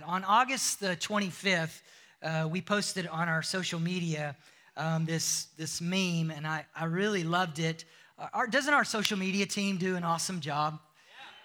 that. On August the 25th, uh, we posted on our social media um, this, this meme, and I, I really loved it. Our, doesn't our social media team do an awesome job?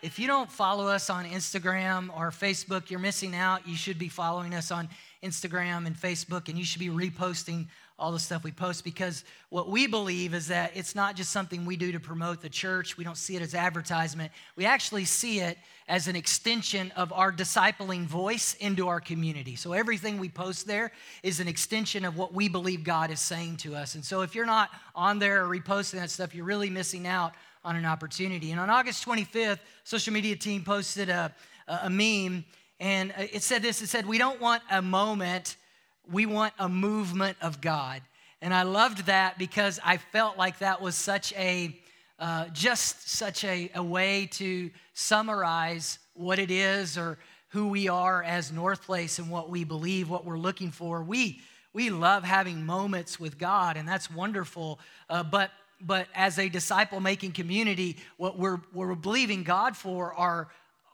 If you don't follow us on Instagram or Facebook, you're missing out. You should be following us on Instagram and Facebook, and you should be reposting all the stuff we post because what we believe is that it's not just something we do to promote the church. We don't see it as advertisement. We actually see it as an extension of our discipling voice into our community. So everything we post there is an extension of what we believe God is saying to us. And so if you're not on there or reposting that stuff, you're really missing out on an opportunity. And on August 25th, social media team posted a, a meme and it said this it said, We don't want a moment we want a movement of God. And I loved that because I felt like that was such a, uh, just such a, a way to summarize what it is or who we are as North Place and what we believe, what we're looking for. We, we love having moments with God, and that's wonderful. Uh, but, but as a disciple making community, what we're, we're believing God for are,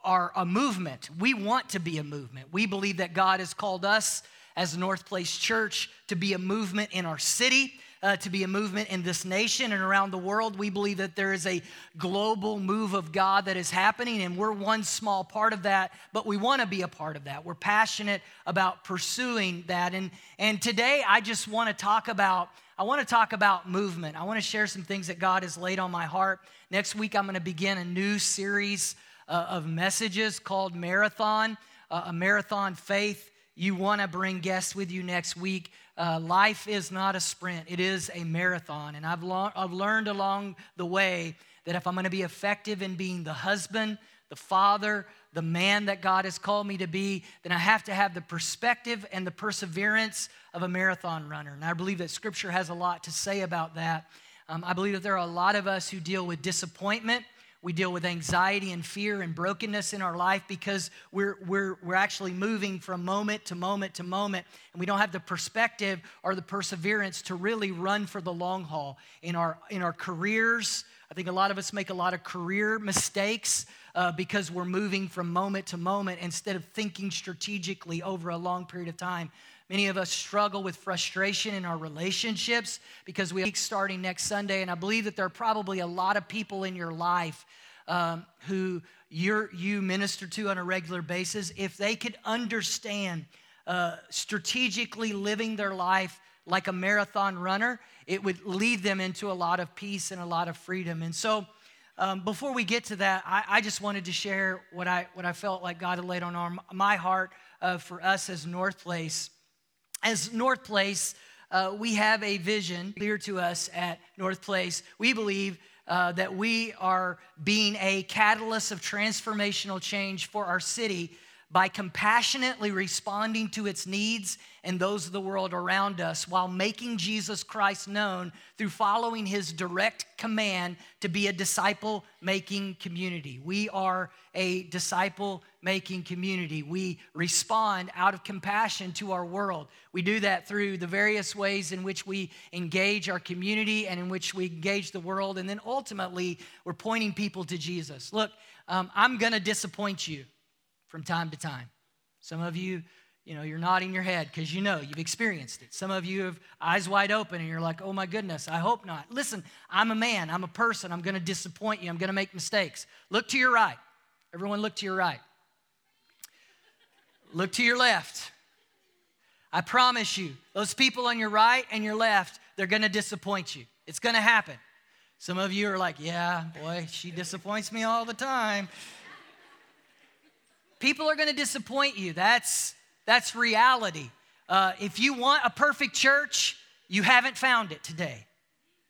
are a movement. We want to be a movement. We believe that God has called us as North Place Church to be a movement in our city. Uh, to be a movement in this nation and around the world. We believe that there is a global move of God that is happening, and we're one small part of that, but we want to be a part of that. We're passionate about pursuing that. And, and today, I just want to talk about. I want to talk about movement. I want to share some things that God has laid on my heart. Next week, I'm going to begin a new series uh, of messages called Marathon, uh, a marathon faith you want to bring guests with you next week, uh, life is not a sprint, it is a marathon. And I've, lo- I've learned along the way that if I'm going to be effective in being the husband, the father, the man that God has called me to be, then I have to have the perspective and the perseverance of a marathon runner. And I believe that Scripture has a lot to say about that. Um, I believe that there are a lot of us who deal with disappointment we deal with anxiety and fear and brokenness in our life because we're, we're, we're actually moving from moment to moment to moment. And we don't have the perspective or the perseverance to really run for the long haul in our, in our careers. I think a lot of us make a lot of career mistakes uh, because we're moving from moment to moment instead of thinking strategically over a long period of time. Many of us struggle with frustration in our relationships because we are starting next Sunday, and I believe that there are probably a lot of people in your life um, who you minister to on a regular basis. If they could understand uh, strategically living their life like a marathon runner, it would lead them into a lot of peace and a lot of freedom. And so, um, before we get to that, I, I, just wanted to share what I what I felt like God had laid on our, my heart uh, for us as North Place. As North Place, uh, we have a vision clear to us at North Place. We believe uh, that we are being a catalyst of transformational change for our city by compassionately responding to its needs and those of the world around us while making Jesus Christ known through following his direct command to be a disciple making community. We are a disciple making community. We respond out of compassion to our world. We do that through the various ways in which we engage our community and in which we engage the world. And then ultimately, we're pointing people to Jesus. Look, um, I'm going to disappoint you from time to time. Some of you, you know, you're nodding your head because you know you've experienced it. Some of you have eyes wide open and you're like, oh my goodness, I hope not. Listen, I'm a man, I'm a person, I'm going to disappoint you, I'm going to make mistakes. Look to your right. Everyone, look to your right. Look to your left. I promise you, those people on your right and your left, they're going to disappoint you. It's going to happen. Some of you are like, yeah, boy, she disappoints me all the time. People are going to disappoint you. That's, that's reality. Uh, if you want a perfect church, you haven't found it today.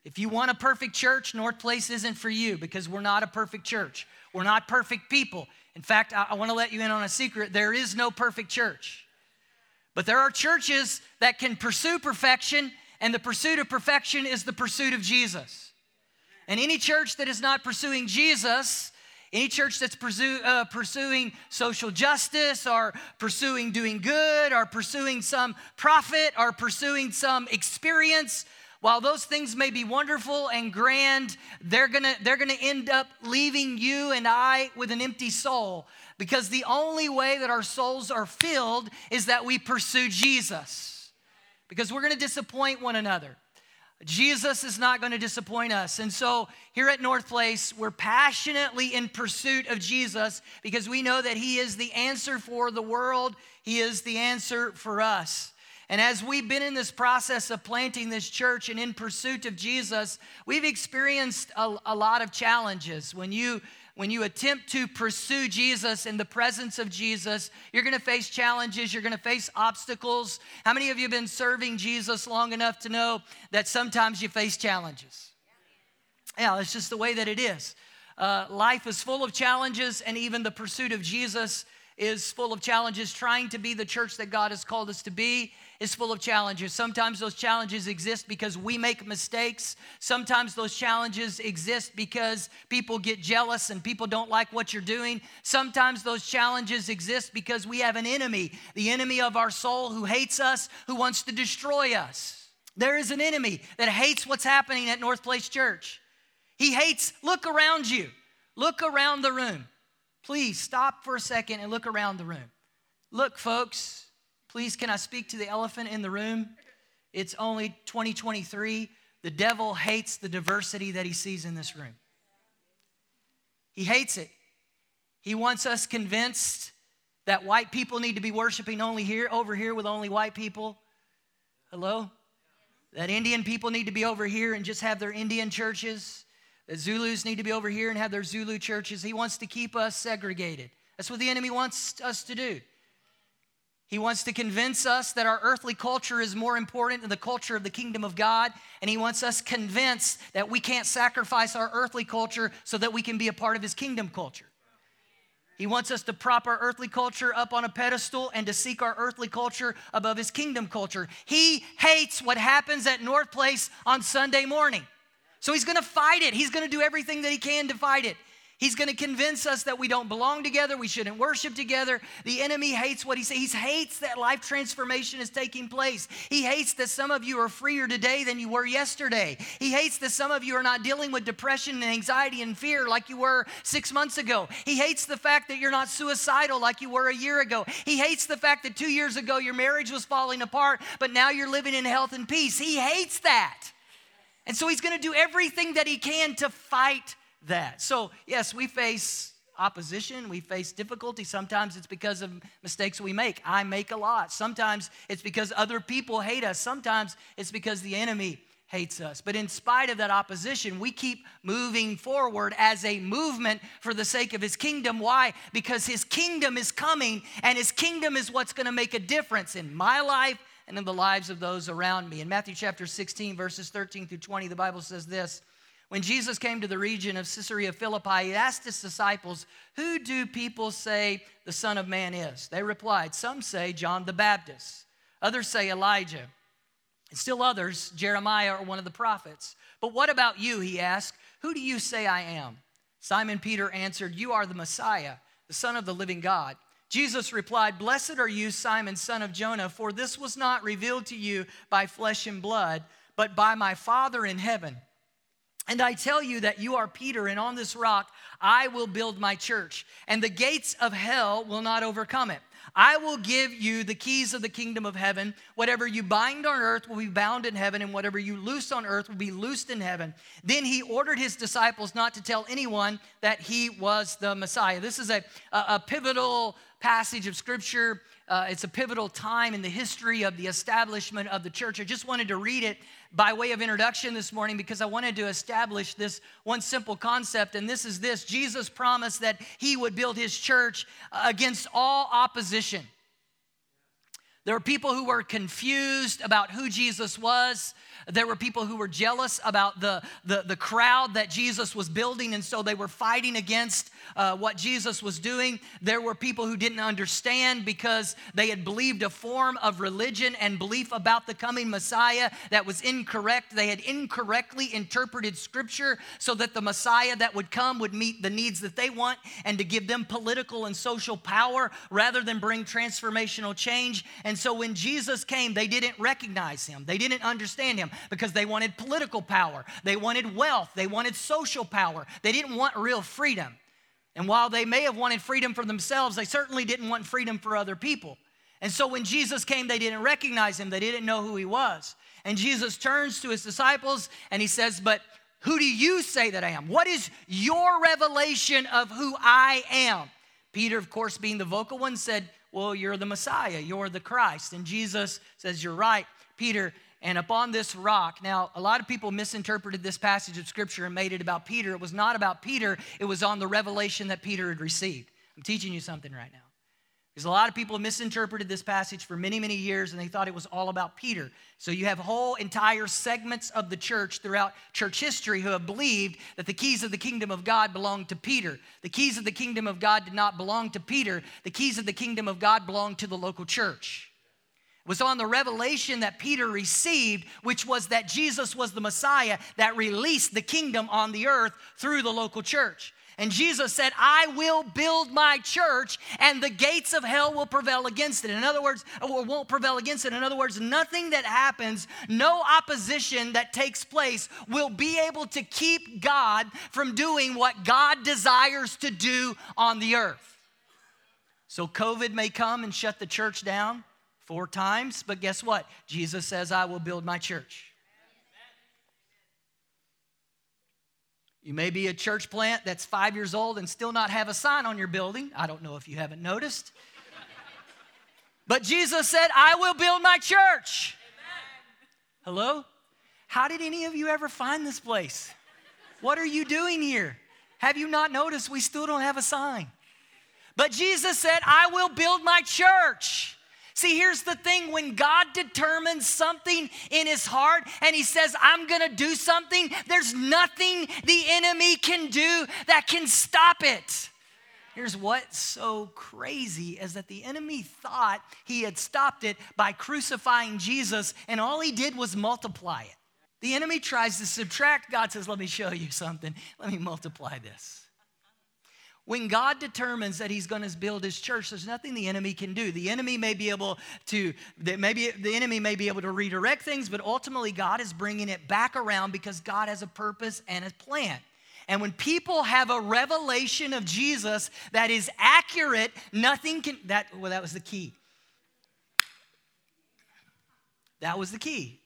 If you want a perfect church, North Place isn't for you because we're not a perfect church. We're not perfect people. In fact, I, I want to let you in on a secret there is no perfect church. But there are churches that can pursue perfection, and the pursuit of perfection is the pursuit of Jesus. And any church that is not pursuing Jesus any church that's pursue, uh, pursuing social justice or pursuing doing good or pursuing some profit or pursuing some experience, while those things may be wonderful and grand, they're gonna, they're gonna end up leaving you and I with an empty soul Because the only way that our souls are filled is that we pursue Jesus. Because we're gonna disappoint one another. Jesus is not going to disappoint us. And so here at North Place, we're passionately in pursuit of Jesus because we know that He is the answer for the world, He is the answer for us. And as we've been in this process of planting this church and in pursuit of Jesus, we've experienced a, a lot of challenges. When you when you attempt to pursue Jesus in the presence of Jesus, you're gonna face challenges, you're gonna face obstacles. How many of you have been serving Jesus long enough to know that sometimes you face challenges? Yeah, it's just the way that it is. Uh, life is full of challenges, and even the pursuit of Jesus is full of challenges. Trying to be the church that God has called us to be is full of challenges. Sometimes those challenges exist because we make mistakes. Sometimes those challenges exist because people get jealous and people don't like what you're doing. Sometimes those challenges exist because we have an enemy, the enemy of our soul who hates us, who wants to destroy us. There is an enemy that hates what's happening at North Place Church. He hates, look around you, look around the room. Please stop for a second and look around the room. Look, folks, Please, can I speak to the elephant in the room? It's only 2023. The devil hates the diversity that he sees in this room. He hates it. He wants us convinced that white people need to be worshiping only here, over here with only white people. Hello? That Indian people need to be over here and just have their Indian churches. Zulus need to be over here and have their Zulu churches. He wants to keep us segregated. That's what the enemy wants us to do. He wants to convince us that our earthly culture is more important than the culture of the kingdom of God. And he wants us convinced that we can't sacrifice our earthly culture so that we can be a part of his kingdom culture. He wants us to prop our earthly culture up on a pedestal and to seek our earthly culture above his kingdom culture. He hates what happens at North Place on Sunday morning. So he's gonna fight it. He's gonna do everything that he can to fight it. He's going to convince us that we don't belong together, we shouldn't worship together. The enemy hates what he says. He hates that life transformation is taking place. He hates that some of you are freer today than you were yesterday. He hates that some of you are not dealing with depression and anxiety and fear like you were six months ago. He hates the fact that you're not suicidal like you were a year ago. He hates the fact that two years ago your marriage was falling apart, but now you're living in health and peace. He hates that. And so he's going to do everything that he can to fight that. So, yes, we face opposition, we face difficulty. Sometimes it's because of mistakes we make. I make a lot. Sometimes it's because other people hate us. Sometimes it's because the enemy hates us. But in spite of that opposition, we keep moving forward as a movement for the sake of his kingdom. Why? Because his kingdom is coming, and his kingdom is what's going to make a difference in my life and in the lives of those around me. In Matthew chapter 16, verses 13 through 20, the Bible says this. When Jesus came to the region of Caesarea Philippi, he asked his disciples, Who do people say the Son of Man is? They replied, Some say John the Baptist, others say Elijah, and still others, Jeremiah or one of the prophets. But what about you? He asked, Who do you say I am? Simon Peter answered, You are the Messiah, the Son of the living God. Jesus replied, Blessed are you, Simon, son of Jonah, for this was not revealed to you by flesh and blood, but by my Father in heaven. And I tell you that you are Peter, and on this rock I will build my church, and the gates of hell will not overcome it. I will give you the keys of the kingdom of heaven. Whatever you bind on earth will be bound in heaven, and whatever you loose on earth will be loosed in heaven. Then he ordered his disciples not to tell anyone that he was the Messiah. This is a, a, a pivotal passage of scripture. Uh, it's a pivotal time in the history of the establishment of the church. I just wanted to read it by way of introduction this morning because I wanted to establish this one simple concept, and this is this Jesus promised that he would build his church against all opposition. There were people who were confused about who Jesus was. There were people who were jealous about the, the, the crowd that Jesus was building, and so they were fighting against uh, what Jesus was doing. There were people who didn't understand because they had believed a form of religion and belief about the coming Messiah that was incorrect. They had incorrectly interpreted Scripture so that the Messiah that would come would meet the needs that they want and to give them political and social power rather than bring transformational change. And so when Jesus came, they didn't recognize him, they didn't understand him because they wanted political power, they wanted wealth, they wanted social power, they didn't want real freedom. And while they may have wanted freedom for themselves, they certainly didn't want freedom for other people. And so when Jesus came, they didn't recognize him, they didn't know who he was. And Jesus turns to his disciples and he says, But who do you say that I am? What is your revelation of who I am? Peter, of course, being the vocal one, said, Well, you're the Messiah, you're the Christ. And Jesus says, You're right, Peter. And upon this rock, now a lot of people misinterpreted this passage of scripture and made it about Peter. It was not about Peter, it was on the revelation that Peter had received. I'm teaching you something right now. Because a lot of people misinterpreted this passage for many, many years and they thought it was all about Peter. So you have whole entire segments of the church throughout church history who have believed that the keys of the kingdom of God belonged to Peter. The keys of the kingdom of God did not belong to Peter, the keys of the kingdom of God belonged to the local church. Was on the revelation that Peter received, which was that Jesus was the Messiah that released the kingdom on the earth through the local church. And Jesus said, I will build my church, and the gates of hell will prevail against it. In other words, or won't prevail against it. In other words, nothing that happens, no opposition that takes place will be able to keep God from doing what God desires to do on the earth. So, COVID may come and shut the church down four times, but guess what? Jesus says, I will build my church. You may be a church plant that's five years old and still not have a sign on your building. I don't know if you haven't noticed. But Jesus said, I will build my church. Amen. Hello? How did any of you ever find this place? What are you doing here? Have you not noticed we still don't have a sign? But Jesus said, I will build my church. See, here's the thing when God determines something in his heart and he says, I'm gonna do something, there's nothing the enemy can do that can stop it. Here's what's so crazy is that the enemy thought he had stopped it by crucifying Jesus, and all he did was multiply it. The enemy tries to subtract, God says, Let me show you something. Let me multiply this. When God determines that He's going to build His church, there's nothing the enemy can do. The enemy may be able to, maybe the enemy may be able to redirect things, but ultimately God is bringing it back around because God has a purpose and a plan. And when people have a revelation of Jesus that is accurate, nothing can, that, well, that was the key. That was the key.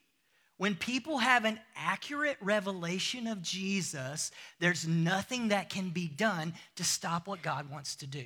When people have an accurate revelation of Jesus, there's nothing that can be done to stop what God wants to do.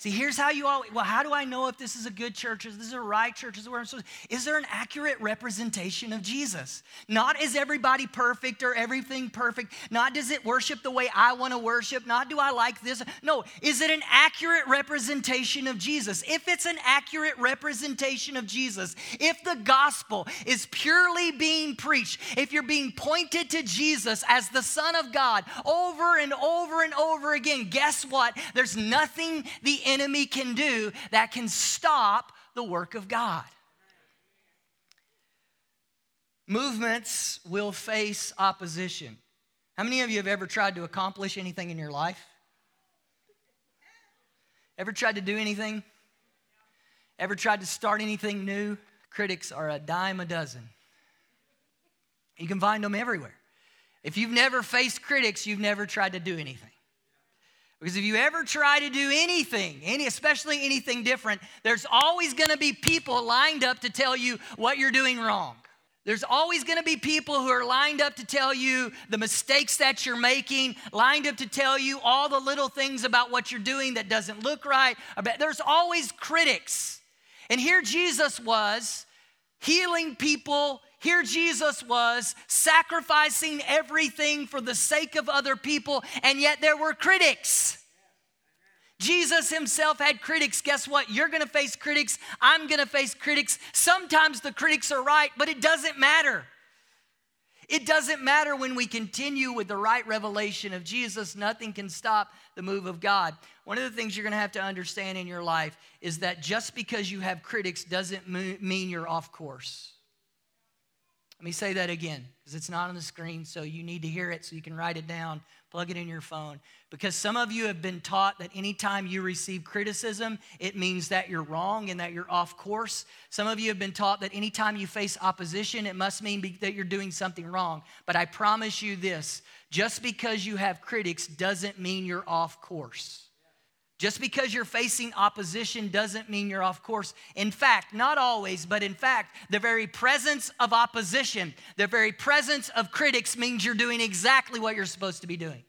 See, here's how you all, well, how do I know if this is a good church? Is this a right church? Is, where I'm supposed, is there an accurate representation of Jesus? Not is everybody perfect or everything perfect. Not does it worship the way I want to worship. Not do I like this. No, is it an accurate representation of Jesus? If it's an accurate representation of Jesus, if the gospel is purely being preached, if you're being pointed to Jesus as the Son of God over and over and over again, guess what? There's nothing the enemy can do that can stop the work of God. Movements will face opposition. How many of you have ever tried to accomplish anything in your life? Ever tried to do anything? Ever tried to start anything new? Critics are a dime a dozen. You can find them everywhere. If you've never faced critics, you've never tried to do anything. Because if you ever try to do anything, any, especially anything different, there's always going to be people lined up to tell you what you're doing wrong. There's always going to be people who are lined up to tell you the mistakes that you're making, lined up to tell you all the little things about what you're doing that doesn't look right. There's always critics. And here Jesus was healing people here Jesus was sacrificing everything for the sake of other people, and yet there were critics. Jesus himself had critics. Guess what? You're gonna face critics. I'm gonna face critics. Sometimes the critics are right, but it doesn't matter. It doesn't matter when we continue with the right revelation of Jesus, nothing can stop the move of God. One of the things you're gonna have to understand in your life is that just because you have critics doesn't mean you're off course. Let me say that again because it's not on the screen, so you need to hear it so you can write it down, plug it in your phone. Because some of you have been taught that anytime you receive criticism, it means that you're wrong and that you're off course. Some of you have been taught that anytime you face opposition, it must mean that you're doing something wrong. But I promise you this just because you have critics doesn't mean you're off course. Just because you're facing opposition doesn't mean you're off course. In fact, not always, but in fact, the very presence of opposition, the very presence of critics means you're doing exactly what you're supposed to be doing.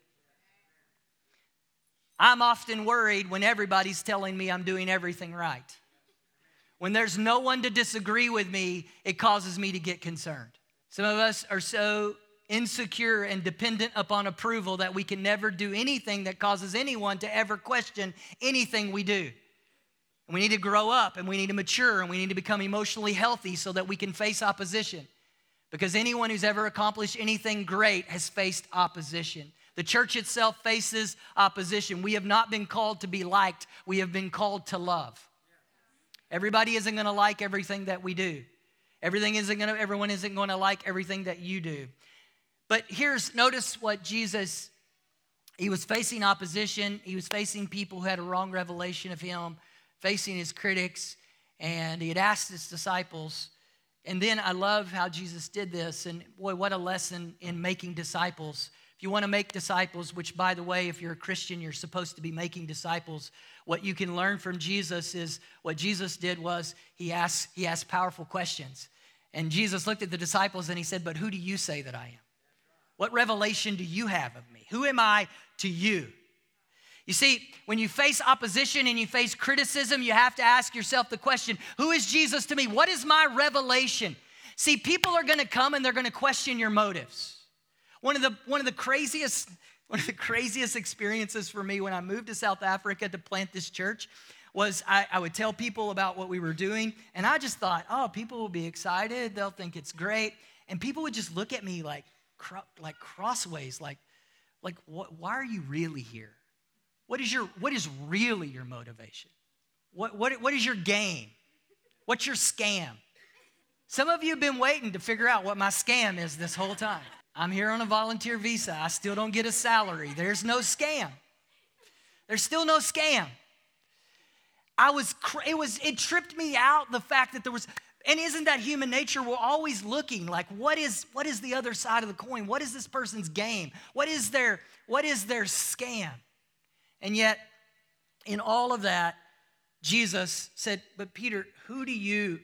I'm often worried when everybody's telling me I'm doing everything right. When there's no one to disagree with me, it causes me to get concerned. Some of us are so insecure and dependent upon approval that we can never do anything that causes anyone to ever question anything we do. And we need to grow up and we need to mature and we need to become emotionally healthy so that we can face opposition. Because anyone who's ever accomplished anything great has faced opposition. The church itself faces opposition. We have not been called to be liked, we have been called to love. Everybody isn't going to like everything that we do. Everything isn't going to everyone isn't going to like everything that you do. But here's, notice what Jesus, he was facing opposition. He was facing people who had a wrong revelation of him, facing his critics, and he had asked his disciples. And then I love how Jesus did this. And boy, what a lesson in making disciples. If you want to make disciples, which by the way, if you're a Christian, you're supposed to be making disciples, what you can learn from Jesus is what Jesus did was he asked, he asked powerful questions. And Jesus looked at the disciples and he said, But who do you say that I am? What revelation do you have of me? Who am I to you? You see, when you face opposition and you face criticism, you have to ask yourself the question Who is Jesus to me? What is my revelation? See, people are gonna come and they're gonna question your motives. One of the, one of the craziest one of the craziest experiences for me when I moved to South Africa to plant this church was I, I, would tell people about what we were doing, and I just thought, oh, people will be excited, they'll think it's great. And people would just look at me like, like crossways, like, like what, why are you really here? What is, your, what is really your motivation? What, what, what is your game? What's your scam? Some of you have been waiting to figure out what my scam is this whole time. I'm here on a volunteer visa. I still don't get a salary. There's no scam. There's still no scam. I was, cra- it was, it tripped me out the fact that there was, and isn't that human nature? We're always looking like what is what is the other side of the coin? What is this person's game? What is their what is their scam? And yet, in all of that, Jesus said, But Peter, who do you,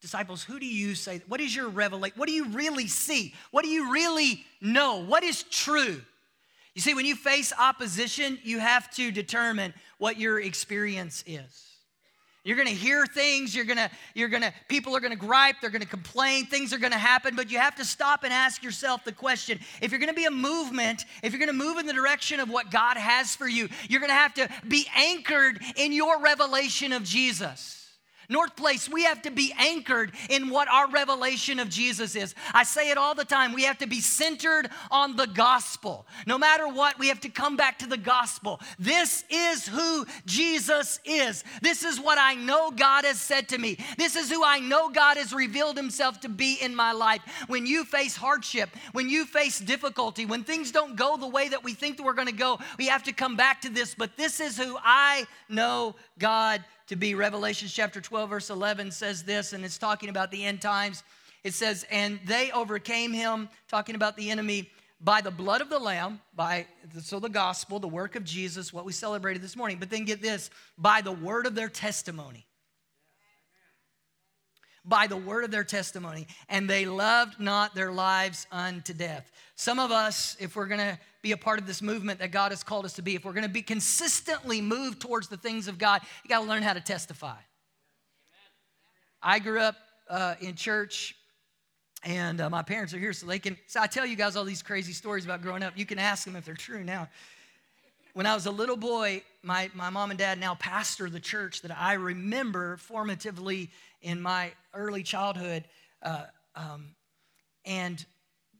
disciples, who do you say? What is your revelation? What do you really see? What do you really know? What is true? You see, when you face opposition, you have to determine what your experience is. You're going to hear things, you're going to you're going to people are going to gripe, they're going to complain, things are going to happen, but you have to stop and ask yourself the question, if you're going to be a movement, if you're going to move in the direction of what God has for you, you're going to have to be anchored in your revelation of Jesus. North Place, we have to be anchored in what our revelation of Jesus is. I say it all the time. We have to be centered on the gospel. No matter what, we have to come back to the gospel. This is who Jesus is. This is what I know God has said to me. This is who I know God has revealed himself to be in my life. When you face hardship, when you face difficulty, when things don't go the way that we think that we're going to go, we have to come back to this. But this is who I know God to be. Revelation chapter 12, verse 11 says this, and it's talking about the end times. It says, And they overcame him, talking about the enemy, by the blood of the Lamb, by, so the gospel, the work of Jesus, what we celebrated this morning. But then get this, by the word of their testimony. By the word of their testimony. And they loved not their lives unto death. Some of us, if we're gonna be a part of this movement that God has called us to be, if we're going to be consistently moved towards the things of God, you got to learn how to testify. I grew up uh, in church, and uh, my parents are here, so they can. So I tell you guys all these crazy stories about growing up. You can ask them if they're true now. When I was a little boy, my, my mom and dad now pastor the church that I remember formatively in my early childhood. Uh, um, and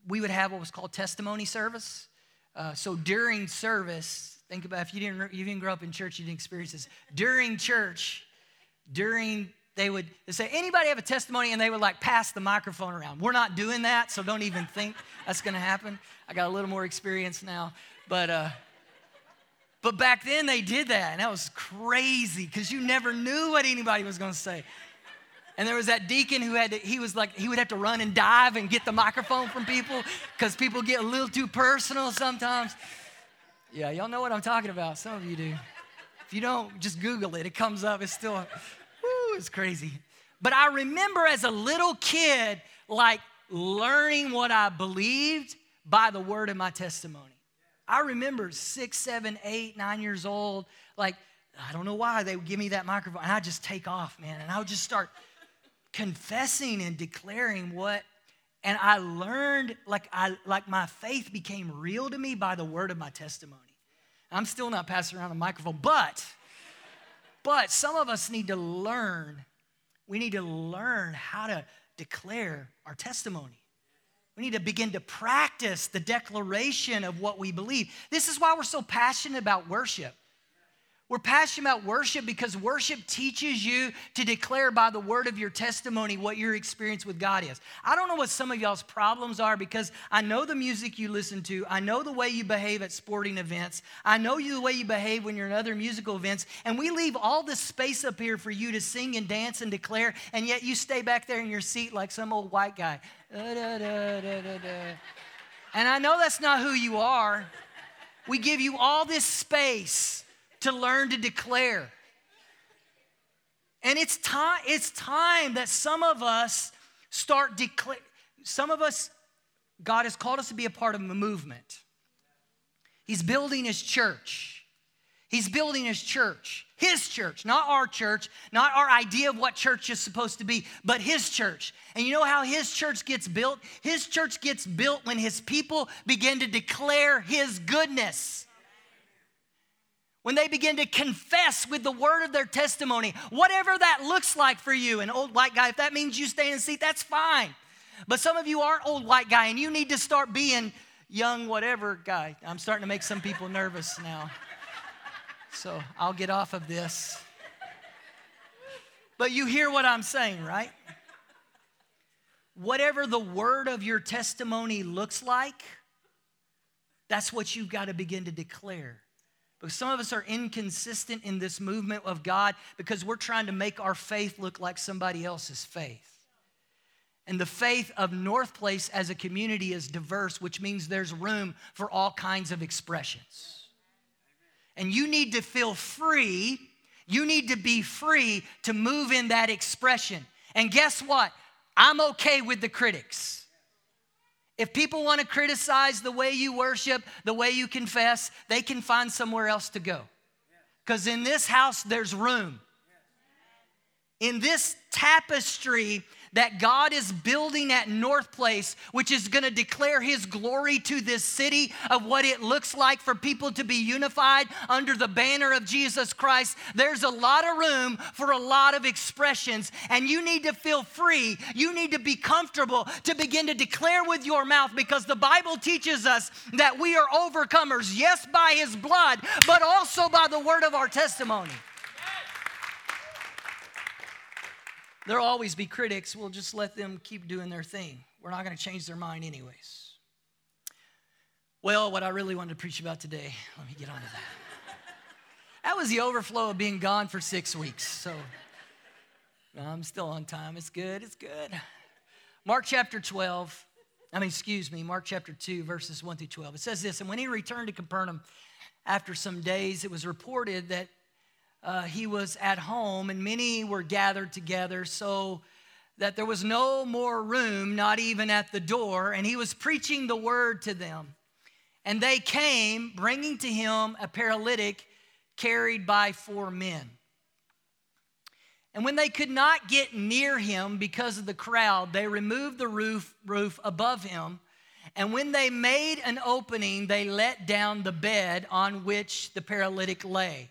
we would have what was called testimony service. Uh, so during service, think about if you didn't you didn't grow up in church, you didn't experience this. During church, during they would say, anybody have a testimony? And they would like pass the microphone around. We're not doing that, so don't even think that's gonna happen. I got a little more experience now. But uh, but back then they did that, and that was crazy because you never knew what anybody was gonna say. And there was that deacon who had to, he was like, he would have to run and dive and get the microphone from people because people get a little too personal sometimes. Yeah, y'all know what I'm talking about. Some of you do. If you don't, just Google it. It comes up. It's still, whoo, it's crazy. But I remember as a little kid, like learning what I believed by the word of my testimony. I remember six, seven, eight, nine years old, like, I don't know why they would give me that microphone, and I'd just take off, man, and I would just start confessing and declaring what and I learned like I like my faith became real to me by the word of my testimony. I'm still not passing around a microphone, but but some of us need to learn. We need to learn how to declare our testimony. We need to begin to practice the declaration of what we believe. This is why we're so passionate about worship. We're passionate about worship because worship teaches you to declare by the word of your testimony what your experience with God is. I don't know what some of y'all's problems are because I know the music you listen to. I know the way you behave at sporting events. I know you the way you behave when you're in other musical events. And we leave all this space up here for you to sing and dance and declare, and yet you stay back there in your seat like some old white guy. And I know that's not who you are. We give you all this space to learn to declare. And it's time, it's time that some of us start declare. Some of us, God has called us to be a part of a movement. He's building his church. He's building his church, his church, not our church, not our idea of what church is supposed to be, but his church. And you know how his church gets built? His church gets built when his people begin to declare his goodness when they begin to confess with the word of their testimony, whatever that looks like for you, an old white guy, if that means you stay in a seat, that's fine. But some of you aren't old white guy and you need to start being young whatever guy. I'm starting to make some people nervous now. So I'll get off of this. But you hear what I'm saying, right? Whatever the word of your testimony looks like, that's what you've got to begin to declare. But some of us are inconsistent in this movement of God because we're trying to make our faith look like somebody else's faith. And the faith of North Place as a community is diverse, which means there's room for all kinds of expressions. And you need to feel free, you need to be free to move in that expression. And guess what? I'm okay with the critics. If people want to criticize the way you worship, the way you confess, they can find somewhere else to go. Because in this house, there's room. In this tapestry, that God is building at North Place, which is going to declare His glory to this city of what it looks like for people to be unified under the banner of Jesus Christ. There's a lot of room for a lot of expressions, and you need to feel free. You need to be comfortable to begin to declare with your mouth because the Bible teaches us that we are overcomers, yes, by His blood, but also by the word of our testimony. There'll always be critics. We'll just let them keep doing their thing. We're not going to change their mind, anyways. Well, what I really wanted to preach about today, let me get on to that. that was the overflow of being gone for six weeks. So I'm still on time. It's good. It's good. Mark chapter 12. I mean, excuse me, Mark chapter 2, verses 1 through 12. It says this And when he returned to Capernaum after some days, it was reported that uh, he was at home, and many were gathered together, so that there was no more room, not even at the door, and he was preaching the word to them. And they came, bringing to him a paralytic carried by four men. And when they could not get near him because of the crowd, they removed the roof, roof above him. And when they made an opening, they let down the bed on which the paralytic lay.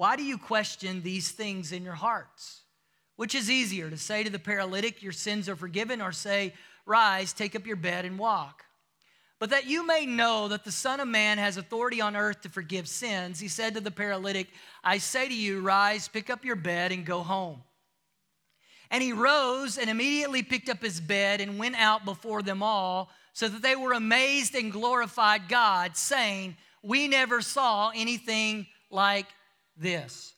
Why do you question these things in your hearts? Which is easier, to say to the paralytic, Your sins are forgiven, or say, Rise, take up your bed, and walk? But that you may know that the Son of Man has authority on earth to forgive sins, he said to the paralytic, I say to you, Rise, pick up your bed, and go home. And he rose and immediately picked up his bed and went out before them all so that they were amazed and glorified God, saying, We never saw anything like this.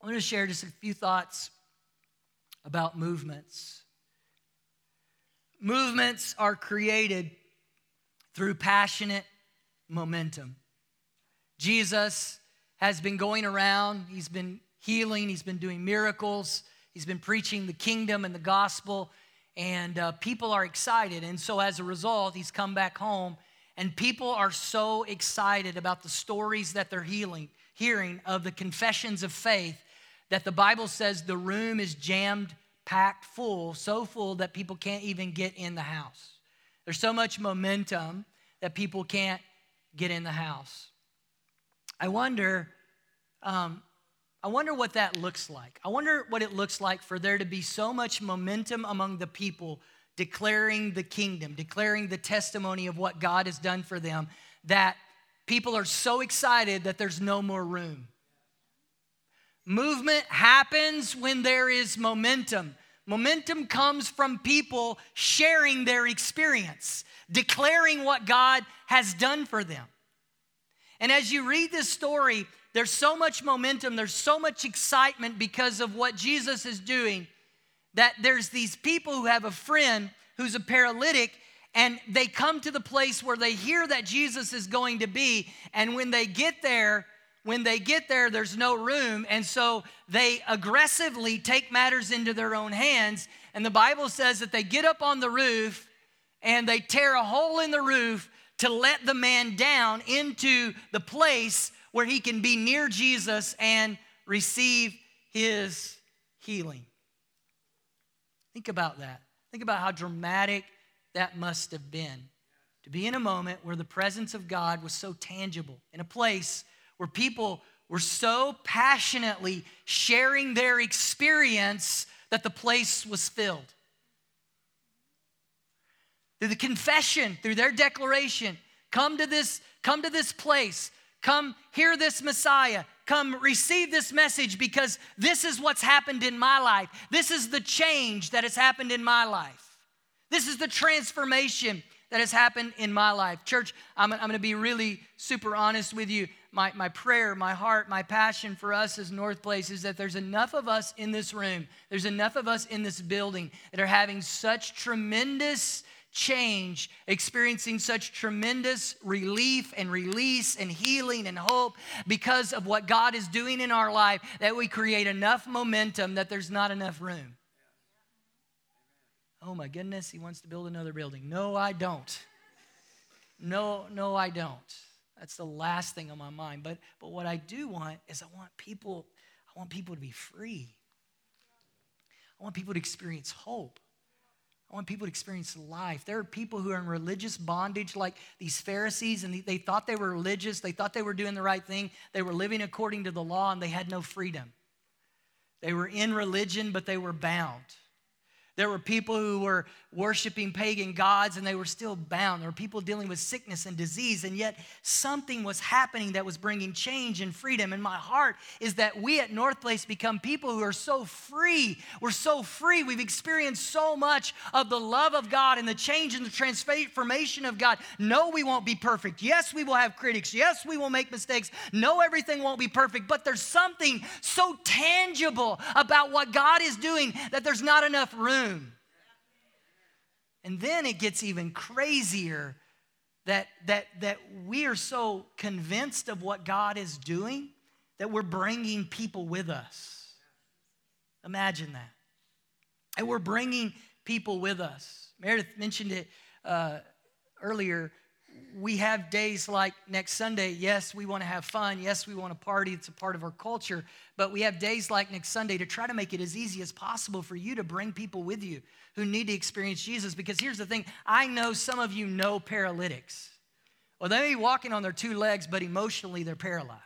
I want to share just a few thoughts about movements. Movements are created through passionate momentum. Jesus has been going around, he's been healing, he's been doing miracles, he's been preaching the kingdom and the gospel and uh, people are excited. And so as a result, he's come back home, and people are so excited about the stories that they're healing, hearing of the confessions of faith that the Bible says the room is jammed, packed full, so full that people can't even get in the house. There's so much momentum that people can't get in the house. I wonder um, I wonder what that looks like. I wonder what it looks like for there to be so much momentum among the people declaring the kingdom, declaring the testimony of what God has done for them, that people are so excited that there's no more room. Movement happens when there is momentum. Momentum comes from people sharing their experience, declaring what God has done for them. And as you read this story, there's so much momentum, there's so much excitement because of what Jesus is doing that there's these people who have a friend who's a paralytic and they come to the place where they hear that Jesus is going to be and when they get there when they get there there's no room and so they aggressively take matters into their own hands and the Bible says that they get up on the roof and they tear a hole in the roof to let the man down into the place where he can be near Jesus and receive his healing. Think about that. Think about how dramatic that must have been to be in a moment where the presence of God was so tangible, in a place where people were so passionately sharing their experience that the place was filled. Through the confession, through their declaration, come to this, come to this place Come hear this Messiah. Come receive this message because this is what's happened in my life. This is the change that has happened in my life. This is the transformation that has happened in my life. Church, I'm, I'm going to be really super honest with you. My, my prayer, my heart, my passion for us as North Place is that there's enough of us in this room, there's enough of us in this building that are having such tremendous change, experiencing such tremendous relief and release and healing and hope because of what God is doing in our life that we create enough momentum that there's not enough room. Oh my goodness, he wants to build another building. No, I don't. No, no, I don't. That's the last thing on my mind. But but what I do want is I want people, I want people to be free. I want people to experience hope. I want people to experience life. There are people who are in religious bondage, like these Pharisees, and they thought they were religious. They thought they were doing the right thing. They were living according to the law, and they had no freedom. They were in religion, but they were bound. There were people who were worshiping pagan gods and they were still bound. There were people dealing with sickness and disease, and yet something was happening that was bringing change and freedom. And my heart is that we at North Place become people who are so free. We're so free. We've experienced so much of the love of God and the change and the transformation of God. No, we won't be perfect. Yes, we will have critics. Yes, we will make mistakes. No, everything won't be perfect. But there's something so tangible about what God is doing that there's not enough room room. And then it gets even crazier that, that, that we are so convinced of what God is doing that we're bringing people with us. Imagine that. And we're bringing people with us. Meredith mentioned it uh, earlier. we have days like next Sunday. Yes, we want to have fun. Yes, we want to party. It's a part of our culture. But we have days like next Sunday to try to make it as easy as possible for you to bring people with you who need to experience Jesus. Because here's the thing I know some of you know paralytics. Well, they may be walking on their two legs, but emotionally they're paralyzed.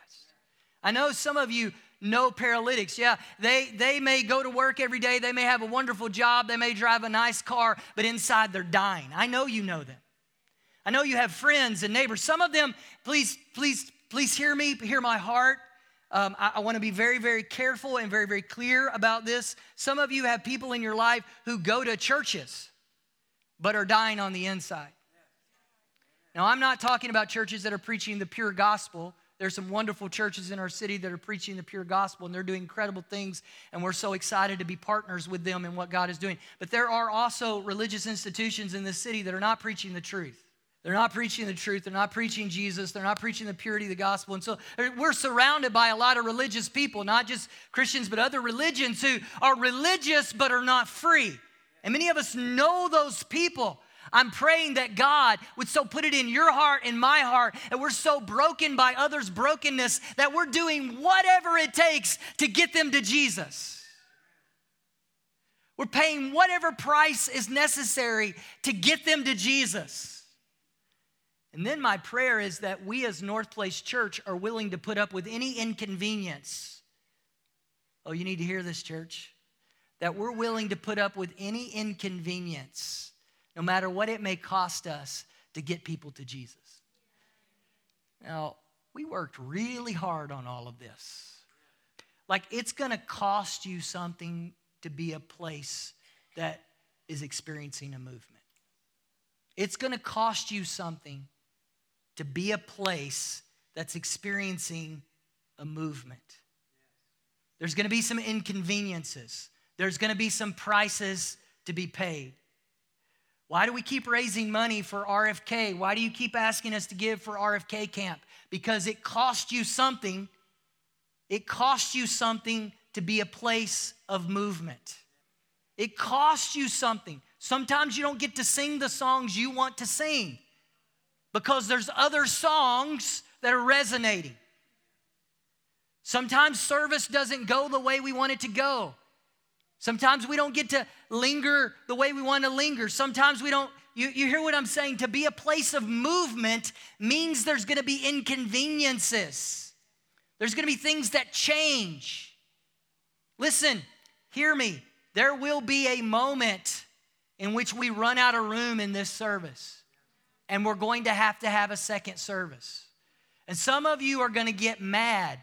I know some of you know paralytics. Yeah, they, they may go to work every day, they may have a wonderful job, they may drive a nice car, but inside they're dying. I know you know them. I know you have friends and neighbors. Some of them, please, please, please hear me, hear my heart. Um, I, I want to be very, very careful and very, very clear about this. Some of you have people in your life who go to churches but are dying on the inside. Now, I'm not talking about churches that are preaching the pure gospel. There's some wonderful churches in our city that are preaching the pure gospel and they're doing incredible things, and we're so excited to be partners with them in what God is doing. But there are also religious institutions in this city that are not preaching the truth. They're not preaching the truth. They're not preaching Jesus. They're not preaching the purity of the gospel. And so uh, we're surrounded by a lot of religious people, not just Christians, but other religions who are religious but are not free. And many of us know those people. I'm praying that God would so put it in your heart in my heart, and we're so broken by others' brokenness that we're doing whatever it takes to get them to Jesus. We're paying whatever price is necessary to get them to Jesus. And then my prayer is that we as North Place Church are willing to put up with any inconvenience. Oh, you need to hear this, church. That we're willing to put up with any inconvenience, no matter what it may cost us, to get people to Jesus. Now, we worked really hard on all of this. Like, it's gonna cost you something to be a place that is experiencing a movement. It's gonna cost you something to be a place that's experiencing a movement. There's going to be some inconveniences, there's going to be some prices to be paid. Why do we keep raising money for RFK? Why do you keep asking us to give for RFK camp? Because it costs you something. It costs you something to be a place of movement. It costs you something. Sometimes you don't get to sing the songs you want to sing because there's other songs that are resonating. Sometimes service doesn't go the way we want it to go. Sometimes we don't get to linger the way we want to linger. Sometimes we don't, you, you hear what I'm saying? To be a place of movement means there's gonna be inconveniences, there's gonna be things that change. Listen, hear me. There will be a moment in which we run out of room in this service and we're going to have to have a second service. And some of you are going to get mad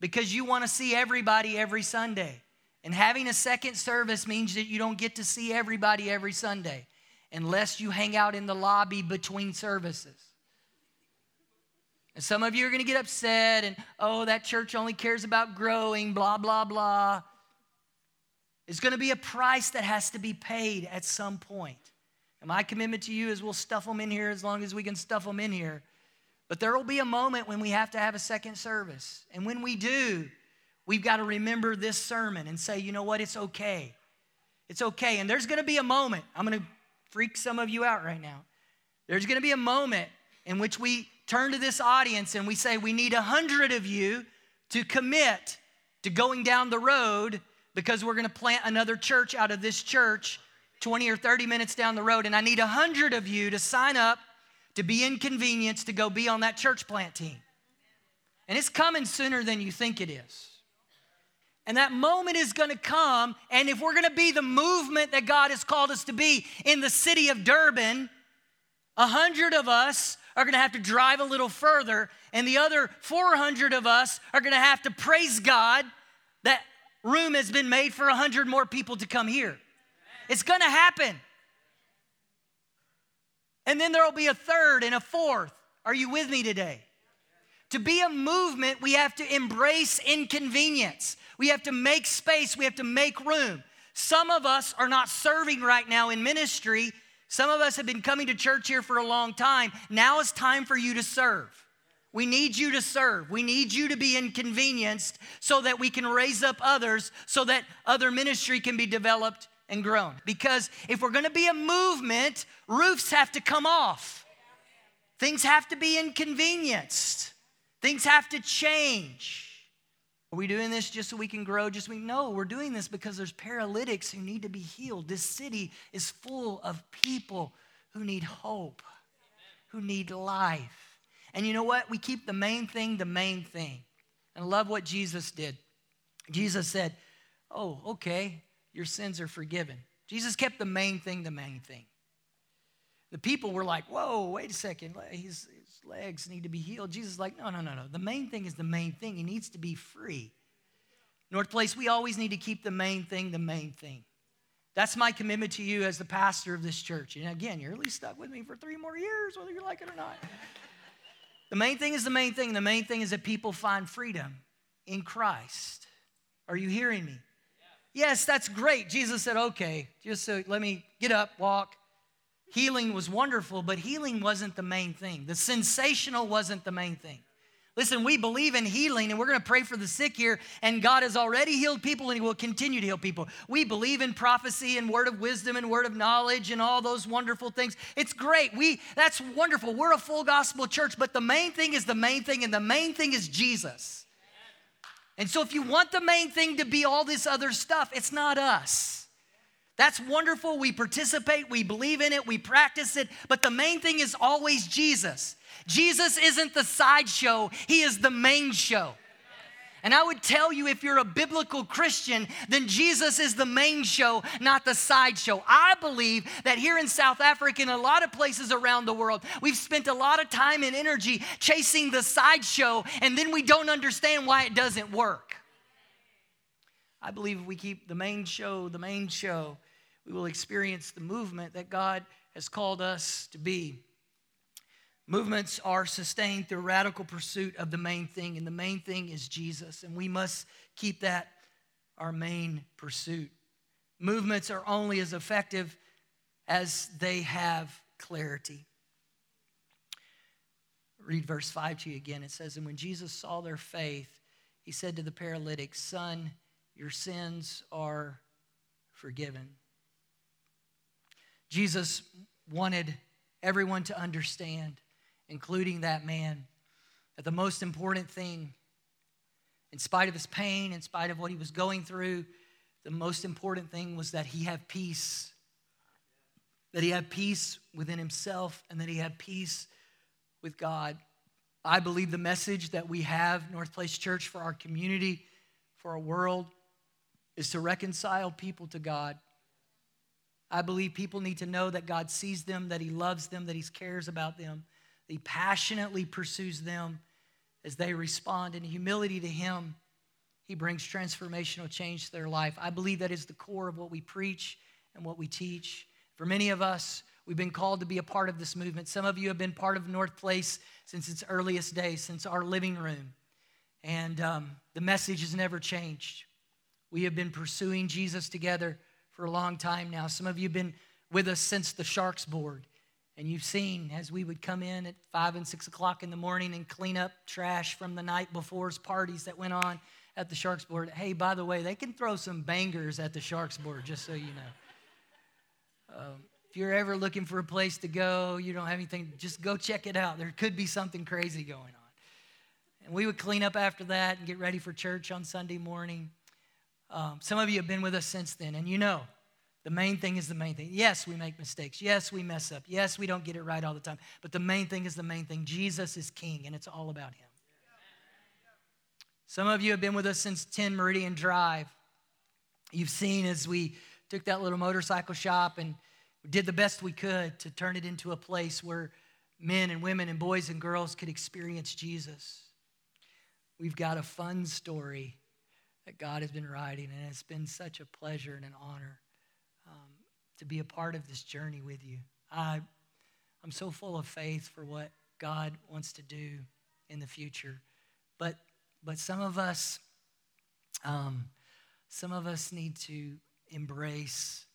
because you want to see everybody every Sunday. And having a second service means that you don't get to see everybody every Sunday unless you hang out in the lobby between services. And some of you are going to get upset and, oh, that church only cares about growing, blah, blah, blah. It's going to be a price that has to be paid at some point. And my commitment to you is we'll stuff them in here as long as we can stuff them in here. But there will be a moment when we have to have a second service. And when we do, we've got to remember this sermon and say, you know what, it's okay. It's okay. And there's going to be a moment, I'm going to freak some of you out right now. There's going to be a moment in which we turn to this audience and we say, we need a hundred of you to commit to going down the road because we're going to plant another church out of this church 20 or 30 minutes down the road, and I need 100 of you to sign up to be inconvenienced to go be on that church plant team. And it's coming sooner than you think it is. And that moment is going to come. And if we're going to be the movement that God has called us to be in the city of Durban, a hundred of us are going to have to drive a little further, and the other 400 of us are going to have to praise God that room has been made for a hundred more people to come here. It's going to happen. And then there will be a third and a fourth. Are you with me today? To be a movement, we have to embrace inconvenience. We have to make space, we have to make room. Some of us are not serving right now in ministry. Some of us have been coming to church here for a long time. Now it's time for you to serve. We need you to serve. We need you to be inconvenienced so that we can raise up others, so that other ministry can be developed and grown. Because if we're gonna be a movement, roofs have to come off. things have to be inconvenienced, things have to change. Are we doing this just so we can grow? Just we no, we're doing this because there's paralytics who need to be healed. This city is full of people who need hope, who need life. And you know what? We keep the main thing the main thing. And I love what Jesus did. Jesus said, Oh, okay, your sins are forgiven. Jesus kept the main thing the main thing. The people were like, Whoa, wait a second. His, his legs need to be healed. Jesus is like, No, no, no, no. The main thing is the main thing. He needs to be free. North Place, we always need to keep the main thing the main thing. That's my commitment to you as the pastor of this church. And again, you're at least stuck with me for three more years, whether you like it or not. the main thing is the main thing. The main thing is that people find freedom in Christ. Are you hearing me? Yes, that's great. Jesus said, okay, just so let me get up, walk. Healing was wonderful, but healing wasn't the main thing. The sensational wasn't the main thing. Listen, we believe in healing and we're going to pray for the sick here, and God has already healed people and He will continue to heal people. We believe in prophecy and word of wisdom and word of knowledge and all those wonderful things. It's great. We that's wonderful. We're a full gospel church, but the main thing is the main thing, and the main thing is Jesus. And so if you want the main thing to be all this other stuff, it's not us. That's wonderful. We participate, we believe in it, we practice it, but the main thing is always Jesus. Jesus isn't the sideshow, He is the main show. And I would tell you if you're a biblical Christian, then Jesus is the main show, not the sideshow. I believe that here in South Africa and a lot of places around the world, we've spent a lot of time and energy chasing the sideshow, and then we don't understand why it doesn't work. I believe if we keep the main show, the main show, we will experience the movement that God has called us to be. Movements are sustained through radical pursuit of the main thing, and the main thing is Jesus, and we must keep that our main pursuit. Movements are only as effective as they have clarity. Read verse 5 to you again. It says, And when Jesus saw their faith, he said to the paralytic, Son, your sins are forgiven. Jesus wanted everyone to understand including that man, that the most important thing, in spite of his pain, in spite of what he was going through, the most important thing was that he had peace. That he had peace within himself and that he had peace with God. I believe the message that we have, North Place Church, for our community, for our world, is to reconcile people to God. I believe people need to know that God sees them, that He loves them, that He cares about them, he passionately pursues them as they respond in humility to Him. He brings transformational change to their life. I believe that is the core of what we preach and what we teach. For many of us, we've been called to be a part of this movement. Some of you have been part of North Place since its earliest days, since our living room. And um, the message has never changed. We have been pursuing Jesus together for a long time now. Some of you have been with us since the Sharks board. And you've seen as we would come in at five and six o'clock in the morning and clean up trash from the night before's parties that went on at the Sharks board. Hey, by the way, they can throw some bangers at the Sharks board, just so you know. Um, if you're ever looking for a place to go, you don't have anything, just go check it out. There could be something crazy going on. And we would clean up after that and get ready for church on Sunday morning. Um, some of you have been with us since then, and you know the main thing is the main thing. Yes, we make mistakes. Yes, we mess up. Yes, we don't get it right all the time. But the main thing is the main thing. Jesus is king, and it's all about him. Some of you have been with us since 10 Meridian Drive. You've seen as we took that little motorcycle shop and did the best we could to turn it into a place where men and women and boys and girls could experience Jesus. We've got a fun story that God has been writing, and it's been such a pleasure and an honor to be a part of this journey with you. I, I'm so full of faith for what God wants to do in the future. But, but some of us, um, some of us need to embrace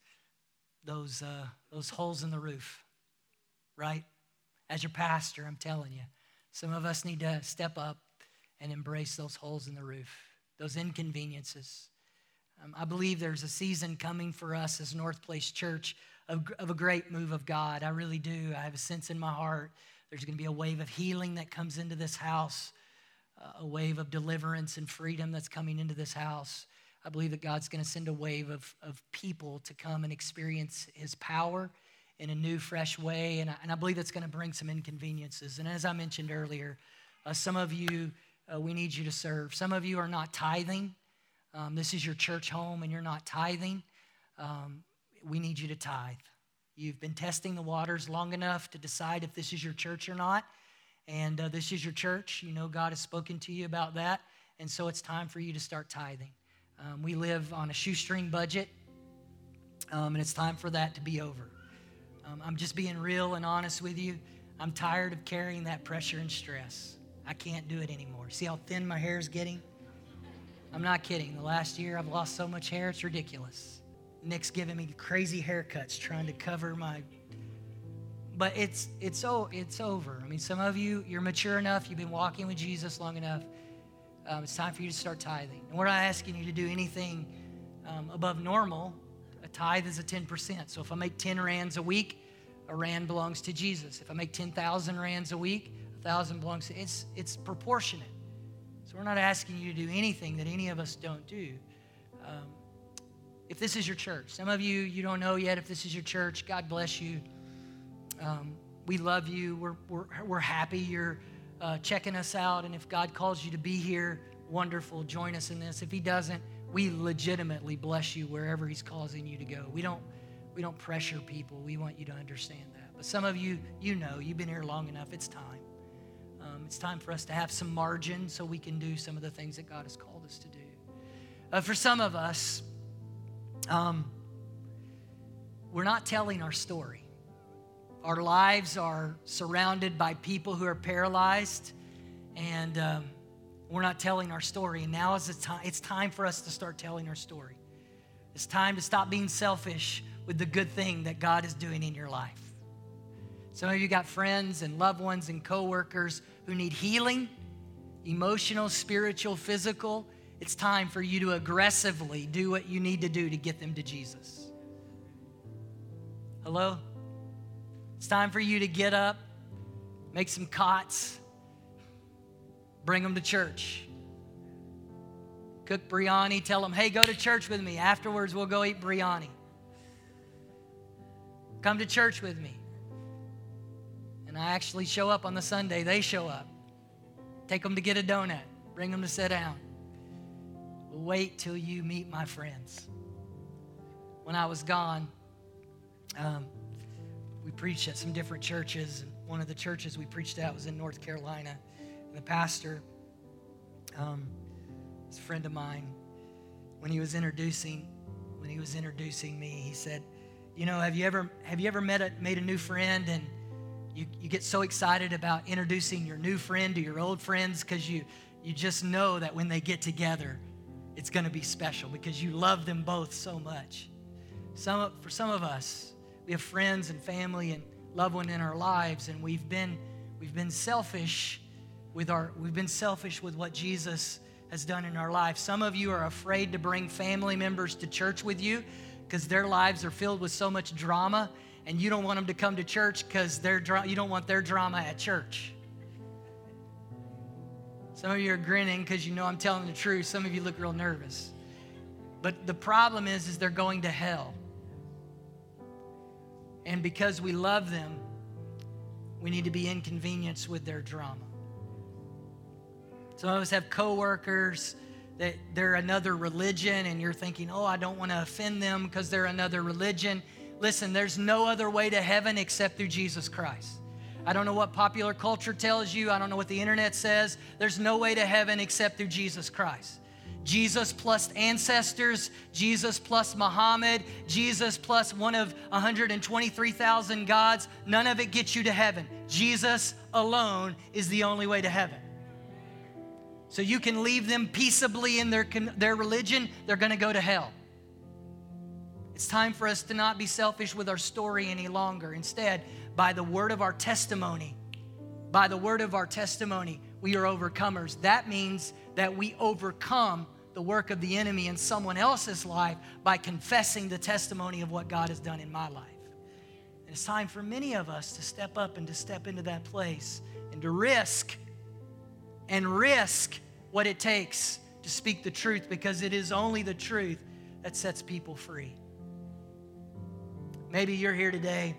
those, uh, those holes in the roof, right? As your pastor, I'm telling you, some of us need to step up and embrace those holes in the roof, those inconveniences. Um, I believe there's a season coming for us as North Place Church of, of a great move of God. I really do. I have a sense in my heart There's going to be a wave of healing that comes into this house, uh, a wave of deliverance and freedom that's coming into this house. I believe that God's going to send a wave of, of people to come and experience His power in a new, fresh way. And I, and I believe that's going to bring some inconveniences. And as I mentioned earlier, uh, some of you, uh, we need you to serve. Some of you are not tithing. Um, this is your church home and you're not tithing. Um, we need you to tithe. You've been testing the waters long enough to decide if this is your church or not. And uh, this is your church. You know, God has spoken to you about that. And so it's time for you to start tithing. Um, we live on a shoestring budget, um, and it's time for that to be over. Um, I'm just being real and honest with you. I'm tired of carrying that pressure and stress. I can't do it anymore. See how thin my hair is getting? I'm not kidding. The last year I've lost so much hair, it's ridiculous. Nick's giving me crazy haircuts trying to cover my but it's it's oh it's over. I mean, some of you you're mature enough, you've been walking with Jesus long enough. Um, it's time for you to start tithing. And we're not asking you to do anything um, above normal. A tithe is a 10%. So if I make 10 rands a week, a rand belongs to Jesus. If I make 10,000 rands a week, a thousand belongs to it's it's proportionate. So we're not asking you to do anything that any of us don't do. Um, if this is your church, some of you you don't know yet if this is your church. God bless you. Um, we love you. We're, we're, we're happy you're uh, checking us out. And if God calls you to be here, wonderful. Join us in this. If He doesn't, we legitimately bless you wherever He's causing you to go. We don't, we don't pressure people. We want you to understand that. But some of you, you know, you've been here long enough. It's time. Um, it's time for us to have some margin so we can do some of the things that God has called us to do. Uh, for some of us, um, we're not telling our story. Our lives are surrounded by people who are paralyzed, and um, we're not telling our story. And now is the time, it's time for us to start telling our story. It's time to stop being selfish with the good thing that God is doing in your life. Some of you got friends and loved ones and coworkers who need healing, emotional, spiritual, physical. It's time for you to aggressively do what you need to do to get them to Jesus. Hello? It's time for you to get up, make some cots, bring them to church. Cook biryani, tell them, hey, go to church with me. Afterwards, we'll go eat biryani. Come to church with me. And I actually show up on the Sunday, they show up. Take them to get a donut, bring them to sit down. Wait till you meet my friends. When I was gone, um, we preached at some different churches. And one of the churches we preached at was in North Carolina. And the pastor, um, a friend of mine, when he was introducing, when he was introducing me, he said, "You know, have you ever have you ever met a, made a new friend and you, you get so excited about introducing your new friend to your old friends because you you just know that when they get together, it's going to be special because you love them both so much. Some for some of us, we have friends and family and loved one in our lives, and we've been we've been selfish with our we've been selfish with what Jesus has done in our life. Some of you are afraid to bring family members to church with you because their lives are filled with so much drama, and you don't want them to come to church because their you don't want their drama at church. Some of you are grinning because you know I'm telling the truth. Some of you look real nervous. But the problem is, is they're going to hell. And because we love them, we need to be inconvenienced with their drama. Some of us have coworkers that they're another religion, and you're thinking, oh, I don't want to offend them because they're another religion. Listen, there's no other way to heaven except through Jesus Christ. I don't know what popular culture tells you. I don't know what the internet says. There's no way to heaven except through Jesus Christ. Jesus plus ancestors, Jesus plus Muhammad, Jesus plus one of 123,000 gods, none of it gets you to heaven. Jesus alone is the only way to heaven. So you can leave them peaceably in their, their religion, they're going to go to hell. It's time for us to not be selfish with our story any longer. Instead, by the word of our testimony, by the word of our testimony, we are overcomers. That means that we overcome the work of the enemy in someone else's life by confessing the testimony of what God has done in my life. It's time for many of us to step up and to step into that place and to risk and risk what it takes to speak the truth because it is only the truth that sets people free. Maybe you're here today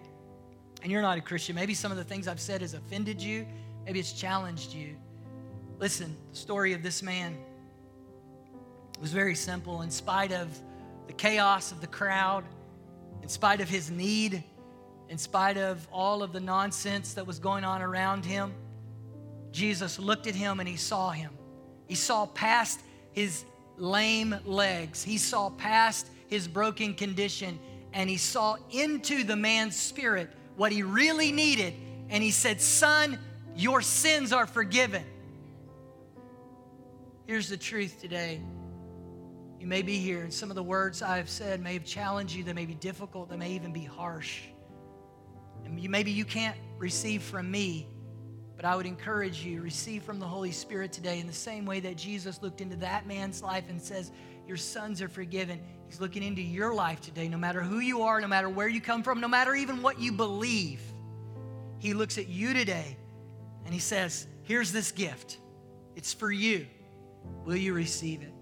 and you're not a Christian. Maybe some of the things I've said has offended you, maybe it's challenged you. Listen, the story of this man was very simple. In spite of the chaos of the crowd, in spite of his need, in spite of all of the nonsense that was going on around him, Jesus looked at him and he saw him. He saw past his lame legs, he saw past his broken condition, and he saw into the man's spirit what he really needed. And he said, Son, your sins are forgiven. Here's the truth today. You may be here, and some of the words I've said may have challenged you, they may be difficult, they may even be harsh. And you, maybe you can't receive from me, but I would encourage you, receive from the Holy Spirit today in the same way that Jesus looked into that man's life and says, Your sons are forgiven. He's looking into your life today, no matter who you are, no matter where you come from, no matter even what you believe. He looks at you today and he says, Here's this gift. It's for you. Will you receive it?